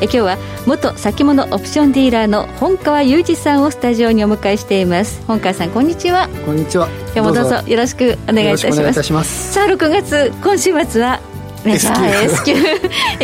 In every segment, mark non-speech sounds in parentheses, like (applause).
え今日は元先物オプションディーラーの本川裕二さんをスタジオにお迎えしています。本川さんこんにちは。こんにちは。今日もどうぞよろしくお願いいたします。さあ6月今週末はメジャー。S 級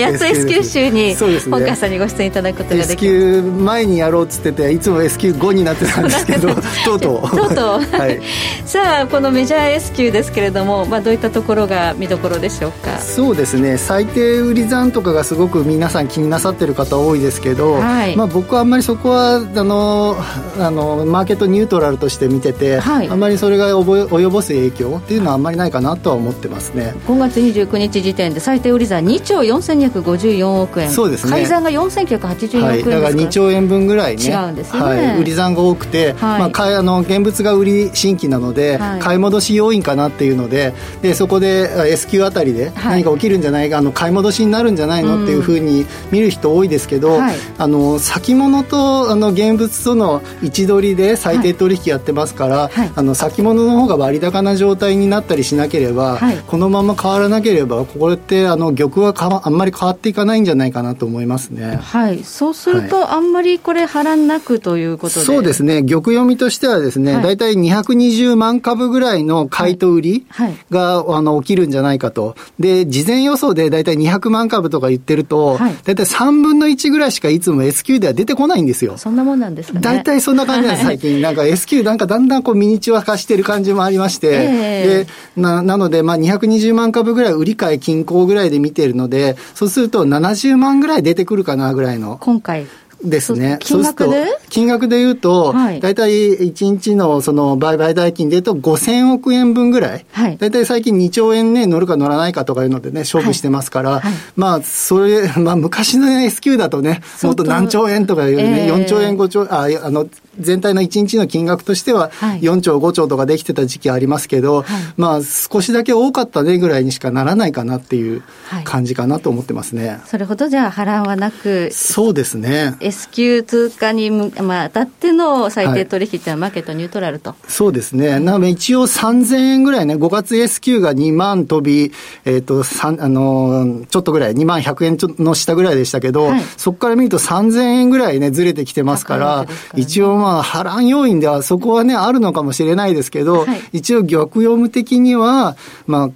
やっと S 級週に本川さんにご出演いただくことができ S 級前にやろうっつってていつも S 級5になってたんですけど (laughs) とうとう。とうとう、はい、(laughs) さあこのメジャー S 級ですけれども、まあ、どういったところが見どころでしょうか？そうですね。最低売り算とかがすごく皆さん気になさってる方多いですけど、はい、まあ、僕はあんまりそこはあのあのマーケットニュートラルとして見てて、はい、あんまりそれが及ぼす影響っていうのはあんまりないかなとは思ってますね。5月29日時点で最低売り算2兆4254億円。そうですね。改ざんが4984億円、はい、だから2兆円分ぐらいね。違うんですね、はい、売り算が多くて、はい。まあ、買いあの現物が売り新規なので、はい、買い戻し要因かなっていうのででそこで S q あたりで何か起きるんじゃないか、あの買い戻しになるんじゃないのっていうふうに見る人多いですけど、あの先物とあの現物との位置取りで最低取引やってますから、あの先物の方が割高な状態になったりしなければ、このまま変わらなければこれってあの玉はかあんまり変わっていかないんじゃないかなと思いますね。はい、そうすると、あんまりこれ波乱なくということで、そうですね。玉読みとしてはですね、大体220万株ぐらいの買いと売りが、あの起きるんじゃないかと。で、事前予想で大体200万株とか言ってると、大体3分の1ぐらいしかいつも S q では出てこないんですよ。そんなもんなんですかね。大体そんな感じなんです、最近。なんか S q なんかだんだんこうミニチュア化してる感じもありまして、えー、で、な、なので、まあ220万株ぐらい売り買い均衡ぐらいで見てるので、そうすると70万ぐらい出てくるかなぐらいの。今回。ですね。金額で？金額で言うと、はい、大体1日のその売買代金で言うと5000億円分ぐらい。はい、大体最近2兆円ね、乗るか乗らないかとかいうのでね、勝負してますから、はいはい、まあ、それ、まあ昔の S q だとね、もっと何兆円とかいうね、えー、4兆円、5兆、あ、あの、全体の1日の金額としては、4兆、5兆とかできてた時期ありますけど、はい、まあ、少しだけ多かったねぐらいにしかならないかなっていう感じかなと思ってますね。はい、それほどじゃあ、波乱はなく、そうですね。S q 通貨に、まあ、当たっての最低取引っていうのは、マーケットニュートラルと。そうですね。なので、一応3000円ぐらいね、5月 S q が2万飛び、えっ、ー、と、あのちょっとぐらい、2万100円の下ぐらいでしたけど、はい、そこから見ると3000円ぐらいね、ずれてきてますから、からね、一応まあ、まあ、波乱要因ではそこはね、あるのかもしれないですけど、はい、一応玉読む的には、まあ、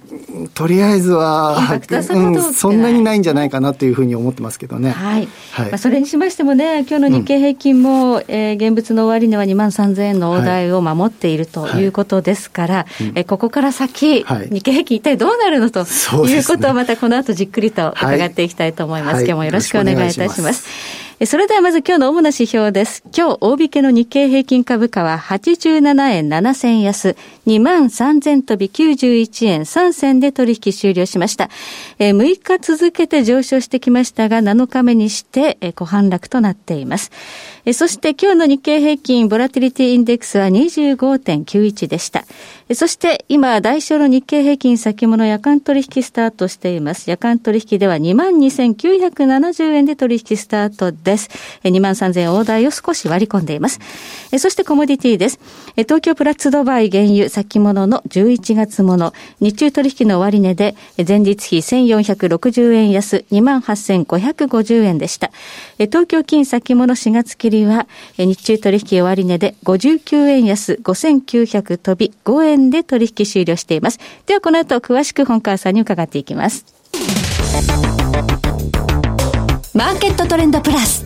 とりあえずは、うん、そんなにないんじゃないかなというふうに思ってますけどね。はい。はい、まあ、それにしましてもね、今日の日経平均も、うん、えー、現物の終値は2万3000円の大台を守っているとい。うことですから、はい、えここから先、はい、日経平均一体どうなるのということをまたこの後じっくりと伺っていきたいと思います。今日もよろしくお願いいたします。それではまず今日の主な指標です。今日、大引けの日経平均株価は87円7銭安、2万3000飛び91円3銭で取引終了しました。え6日続けて上昇してきましたが、7日目にして、え小反落となっています。えそして今日の日経平均ボラティリティインデックスは25.91でした。そして今、代償の日経平均先物夜間取引スタートしています。夜間取引では22,970円で取引スタートです。2万3000円大台を少し割り込んでいます。そしてコモディティです。東京プラッツドバイ原油先物の11月もの、日中取引の終値で前日比1460円安2万8550円でした。東京金先物4月切りは日中取引終値で59円安5900飛び5円円で取引終了しています。ではこの後詳しく本川さんに伺っていきます。マーケットトレンドプラス。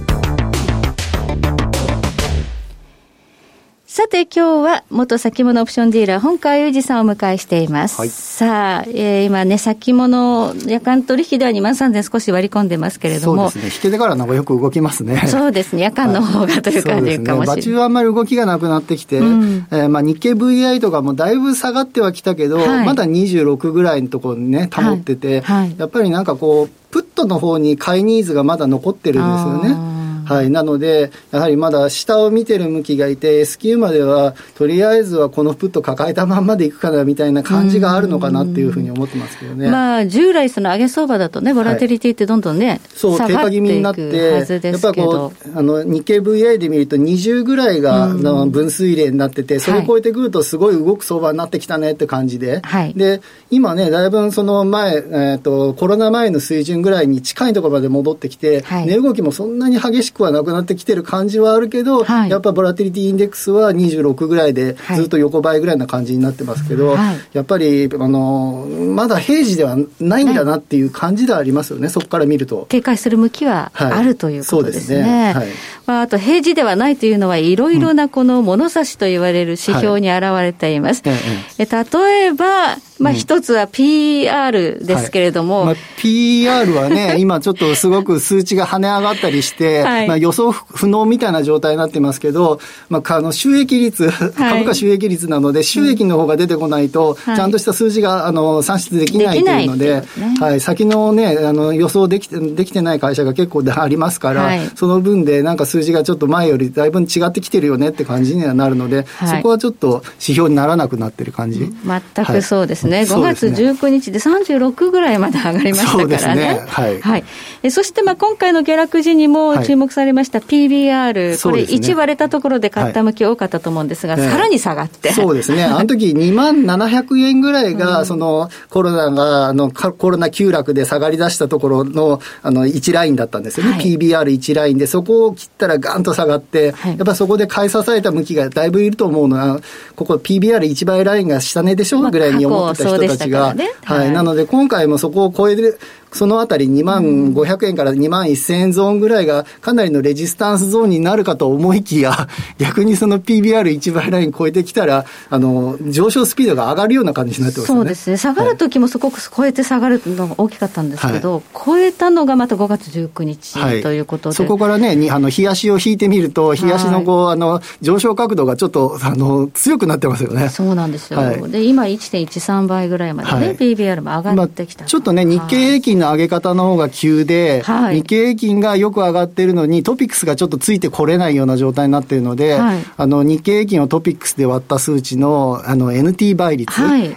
さて今日は元先物オプションディーラー本川裕二さんをお迎えしています。はい、さあ、えー、今ね、先物夜間取引では2万3000少し割り込んでますけれども。そうですね。引けてからなんかよく動きますね。そうですね。夜間の方がという感じかもしれない。ね。場中はあんまり動きがなくなってきて、うん、えー、まあ日経 VI とかもだいぶ下がってはきたけど、はい、まだ26ぐらいのところにね、保ってて、はいはい、やっぱりなんかこう、プットの方に買いニーズがまだ残ってるんですよね。はい、なので、やはりまだ下を見てる向きがいて、S q までは、とりあえずはこのプット抱えたまんまでいくかなみたいな感じがあるのかなっていうふうに思ってますけどね。まあ、従来、その上げ相場だとね、ボラテリティってどんどんね、はい、そう、低下気味になって、やっぱこう、あの日経 VI で見ると、20ぐらいが、の分水嶺になってて、それを超えてくると、すごい動く相場になってきたねって感じで、はい、で今ね、だいぶその前、えーと、コロナ前の水準ぐらいに近いところまで戻ってきて、はい、値動きもそんなに激しくはなくなってきてる感じはあるけど、はい、やっぱボラティリティインデックスは26ぐらいで、ずっと横ばいぐらいな感じになってますけど、やっぱりあのまだ平時ではないんだなっていう感じではありますよね、そこから見ると。警戒する向きはあるということですね。ね。はい。まあ、あと平時ではないというのは、いろいろなこの物差しと言われる指標に表れています。はい、え例えば、まあ、一つは PR ですけれども、はい。まあ、PR はね、(laughs) 今ちょっとすごく数値が跳ね上がったりして、はい、まあ、予想不能みたいな状態になってますけど、まあ、あの収益率、株価収益率なので、収益の方が出てこないと、ちゃんとした数字があの算出できないというので、ね、はい、先のね、あの予想できてできてない会社が結構ありますから、はい、その分でなんか数字がちょっと前よりだいぶ違ってきてるよねって感じにはなるので、そこはちょっと指標にならなくなってる感じ。全くそうですね。ね、5月19日で36ぐらいまで上がりましたからね。ね。はい、はい、えそしてまあ今回の下落時にも注目されました PBR、はい、これ1割れたところで買った向き多かったと思うんですが、はい、さらに下がって。そうですね。(laughs) あの時2万700円ぐらいが、そのコロナが、あのコロナ急落で下がり出したところのあの1ラインだったんですよね。PBR1 ラインで、そこを切ったらガンと下がって、やっぱそこで買い支えた向きがだいぶいると思うのは、ここ PBR1 倍ラインが下値でしょうぐらいに思ってた人たちが、ね、はい、なので今回もそこを超えるそのあたり2万500円から2万1000円ゾーンぐらいがかなりのレジスタンスゾーンになるかと思いきや、(laughs) 逆にその PBR1 倍ライン超えてきたら、あの、上昇スピードが上がるような感じになってますね。そうですね。下がるときもそこ超えて下がるのが大きかったんですけど、はい、超えたのがまた5月19日、はい、ということで。そこからね、にあの、冷やしを引いてみると、冷やしのこう、あの、上昇角度がちょっと、あの、強くなってますよね。そうなんですよ。で、今1.13倍ぐらいまでね、PBR も上がってきた。まあ、ちょっとね、日経平均の上げ方の方が急で、はい、日経平均がよく上がってるのに、トピックスがちょっとついてこれないような状態になっているので、はい、あの日経平均をトピックスで割った数値のあの NT 倍率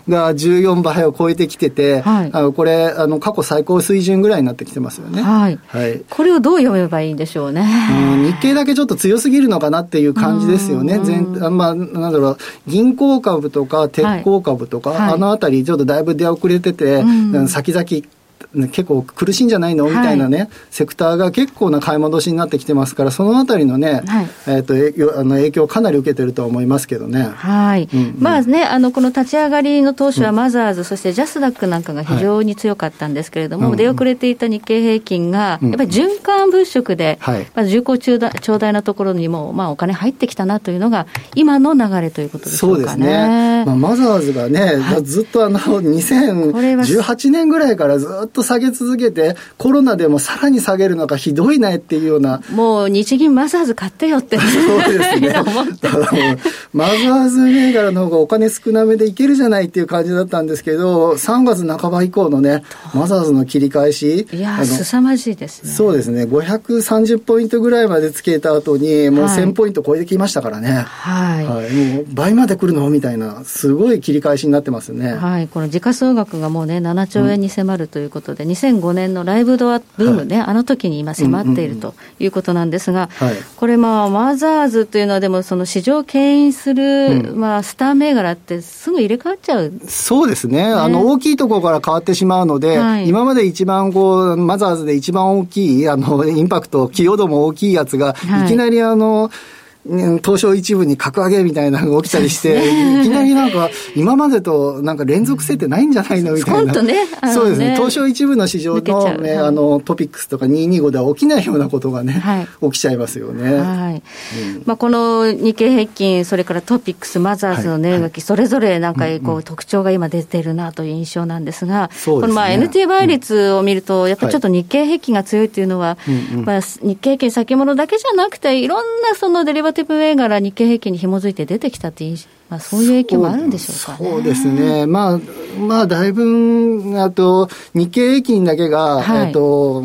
が14倍を超えてきてて、はい、あのこれあの、過去最高水準ぐらいになってきてますよね。はい、はい、これをどう読めばいいんでしょうね。うん日経だけちょっと強すぎるのかなっていう感じですよね。全まあ、なんだろう、銀行株とか鉄鋼株とか、あのあたりちょっとだいぶ出遅れてて、先々結構苦しいんじゃないの？みたいなね、はい、セクターが結構な買い戻しになってきてますから、そのあたりのね、はい、えーと、影響あの影響をかなり受けてると思いますけどね。はい、うんうん、まあね、あのこの立ち上がりの当初はマザーズ、うん、そしてジャスダックなんかが非常に強かったんですけれども、はい、出遅れていた日経平均が、やっぱり循環物色で、うん、まあ、重厚長大長大なところにも、まあ、お金入ってきたなというのが、今の流れということでしょうかね。そうですね。まあ、マザーズがね、ずっとあの2018年ぐらいからずっと下げ続けて、コロナでもさらに下げるのかひどいねっていうような。もう日銀マザーズ買ってよって、そうですね。(laughs) マザーズ銘柄の方がお金少なめでいけるじゃないっていう感じだったんですけど、3月半ば以降のね、マザーズの切り返し。いや凄まじいですね。そうですね。530ポイントぐらいまでつけた後に、もう1000ポイント超えてきましたからね。はい。はい、もう倍まで来るのみたいな、すごい切り返しになってますね。はい。この時価総額がもうね、7兆円に迫るということで、うん、2005年のライブドアブームね、はい、あの時に今迫っているということなんですが、はい、これまあ、マザーズというのはでもその市場を牽引する、うん、まあ、スター銘柄ってすぐ入れ替わっちゃう。そうですね。ね。あの、大きいところから変わってしまうので、はい、今まで一番こう、マザーズで一番大きい、あの、インパクト、寄与度も大きいやつが、いきなりあの、東証一部に格上げみたいなのが起きたりして、(laughs) いきなりなんか、今までとなんか連続性ってないんじゃないの？みたいな。ね、そうですね。東証一部の市場の,、ね、あのトピックスとか225では起きないようなことがね、はい、起きちゃいますよね。はい。まあ、この日経平均、それからトピックス、マザーズの値動き、それぞれなんかこう特徴が今出てるなという印象なんですが、このまあ NT 倍率を見ると、やっぱりちょっと日経平均が強いっていうのは、まあ、日経平均先物だけじゃなくて、いろんなそのデリバティブ銘柄、日経平均に紐づいて出てきたっていうまあ、そういう影響もあるんでしょうか、ね、そうですね。まあ、まあ、だいぶ、あと、日経平均だけが、はい、えっと、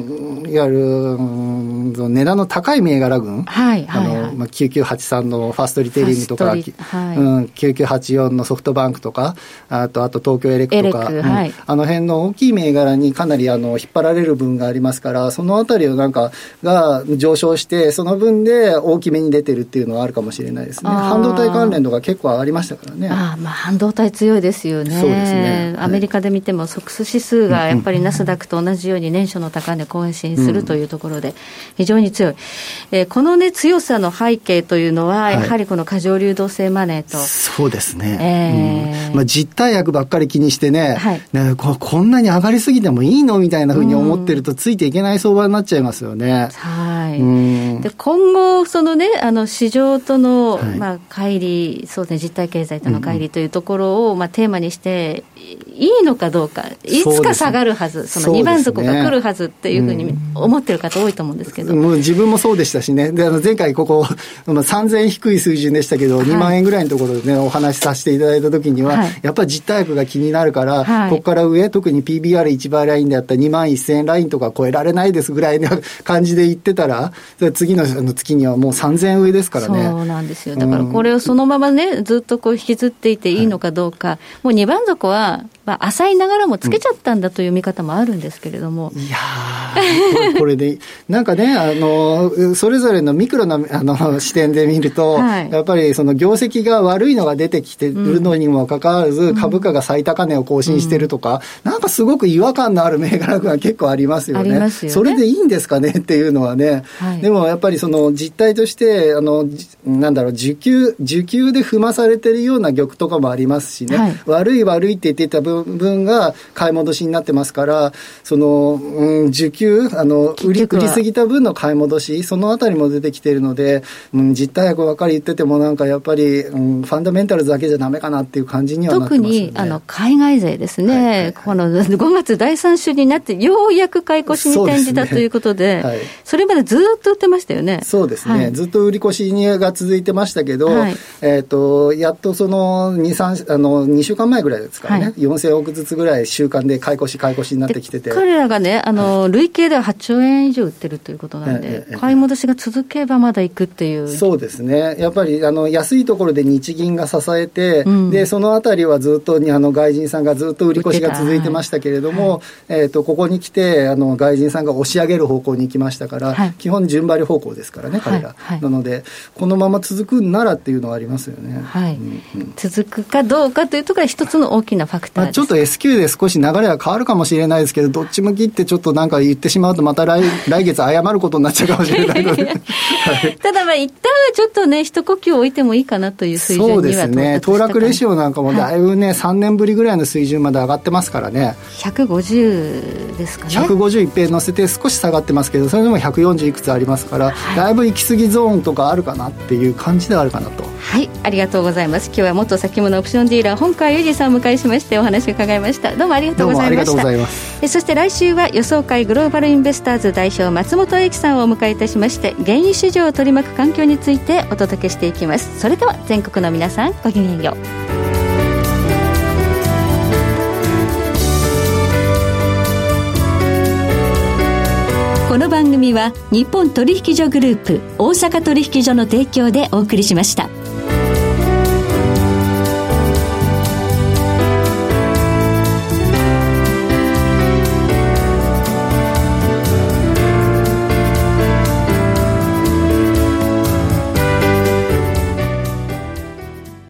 いわゆる、うん、値段の高い銘柄群、はいはい、あの、まあ、9983のファーストリテイリングとか、はい、うん、9984のソフトバンクとか、あと、あと東京エレクとか、うんはい、あの辺の大きい銘柄にかなりあの引っ張られる分がありますから、そのあたりをなんか、が上昇して、その分で大きめに出てるっていうのはあるかもしれないですね。半導体関連とか結構上がりましたからね。あまあ、半導体強いですよね。そうですね。アメリカで見ても、ソックス指数がやっぱりナスダックと同じように年初の高値更新するというところで、非常に強い。えー、このね、強さの背景というのは、やはりこの過剰流動性マネーと。そうですね。えー、まあ、実体薬ばっかり気にしてね、はい、ねこ、こんなに上がりすぎてもいいのみたいなふうに思ってると、ついていけない相場になっちゃいますよね。はい。で今後、そのね、あの市場との、はい、まあ、乖離、そうですね、実体経済との乖離というところを、まあ、テーマにして、いいのかどうか、いつか下がるはず、その2番底が来るはずっていうふうに思ってる方多いと思うんですけど。もう自分もそうでしたしね。で、あの前回ここ、3000円低い水準でしたけど、はい、2万円ぐらいのところでね、お話しさせていただいたときには、はい、やっぱり実体薬が気になるから、はい、ここから上、特に PBR1 倍ラインであった2万1000円ラインとか超えられないですぐらいの感じで言ってたら、次の月にはもう3000円上ですからね。そうなんですよ。だからこれをそのままね、ずっとこう引きずっていていいのかどうか、もう2番底は、まあ、浅いながらもつけちゃったんだという見方もあるんですけれども。うん、いやこれで、なんかね、あの、それぞれのミクロなあの (laughs) 視点で見ると、はい、やっぱりその業績が悪いのが出てきてるのにもかかわらず、うん、株価が最高値を更新してるとか、うん、なんかすごく違和感のある銘柄が結構ありますよね。よね。それでいいんですかねっていうのはね。はい、でもやっぱりその実態として、あの、なんだろう、受給、受給で踏まされてるような玉とかもありますしね、はい、悪い悪いって言ってた分分が買い戻しになってますから、その、うん、需給、あの、売り、売りすぎた分の買い戻し、そのあたりも出てきているので、うん、実態薬ばかり言ってても、なんかやっぱり、うん、ファンダメンタルズだけじゃだめかなっていう感じにはなってます、ね、特に、あの、海外勢ですね、はいはいはい、この5月第3週になって、ようやく買い越しに転じたということで、そ、ね。はい、それまでずっと売ってましたよね。そうですね、はい、ずっと売り越しが続いてましたけど、はい、えっ、ー、と、やっとその2、3、あの、2週間前ぐらいですからね、はい、4000億ずつぐらい週間で買い越し買い越しになってきてて。彼らがねあの、はい、累計では8兆円以上売ってるということなんで、買い戻しが続けばまだいくっていう。そうですね。やっぱりあの安いところで日銀が支えて、うん、でそのあたりはずっとあの外人さんがずっと売り越しが続いてましたけれども、はい、えーと、ここに来てあの外人さんが押し上げる方向に行きましたから、はい、基本順張り方向ですからね彼ら、なのでこのまま続くんならっていうのはありますよね、はい。うんうん、続くかどうかというところが一つの大きなファクターまあ、ちょっと S q で少し流れは変わるかもしれないですけど、どっち向きってちょっとなんか言ってしまうと、また来来月謝ることになっちゃうかもしれないので。ただまあ、一旦はちょっとね、一呼吸置いてもいいかなという水準にはそうですね。騰落レシオなんかもだいぶね、はい、3年ぶりぐらいの水準まで上がってますからね。150ですかね。150一平乗せて少し下がってますけど、それでも140いくつありますから、はい、だいぶ行き過ぎゾーンとかあるかなっていう感じではあるかなと。はい、ありがとうございます。今日は元先物オプションディーラー、本川裕二さんを迎えしましてお話を伺いました。どうもありがとうございました。えそして来週は予想会グローバルインベスターズ代表松本英樹さんをお迎えいたしまして原油市場を取り巻く環境についてお届けしていきますそれでは全国の皆さんごきげんようこの番組は日本取引所グループ大阪取引所の提供でお送りしました。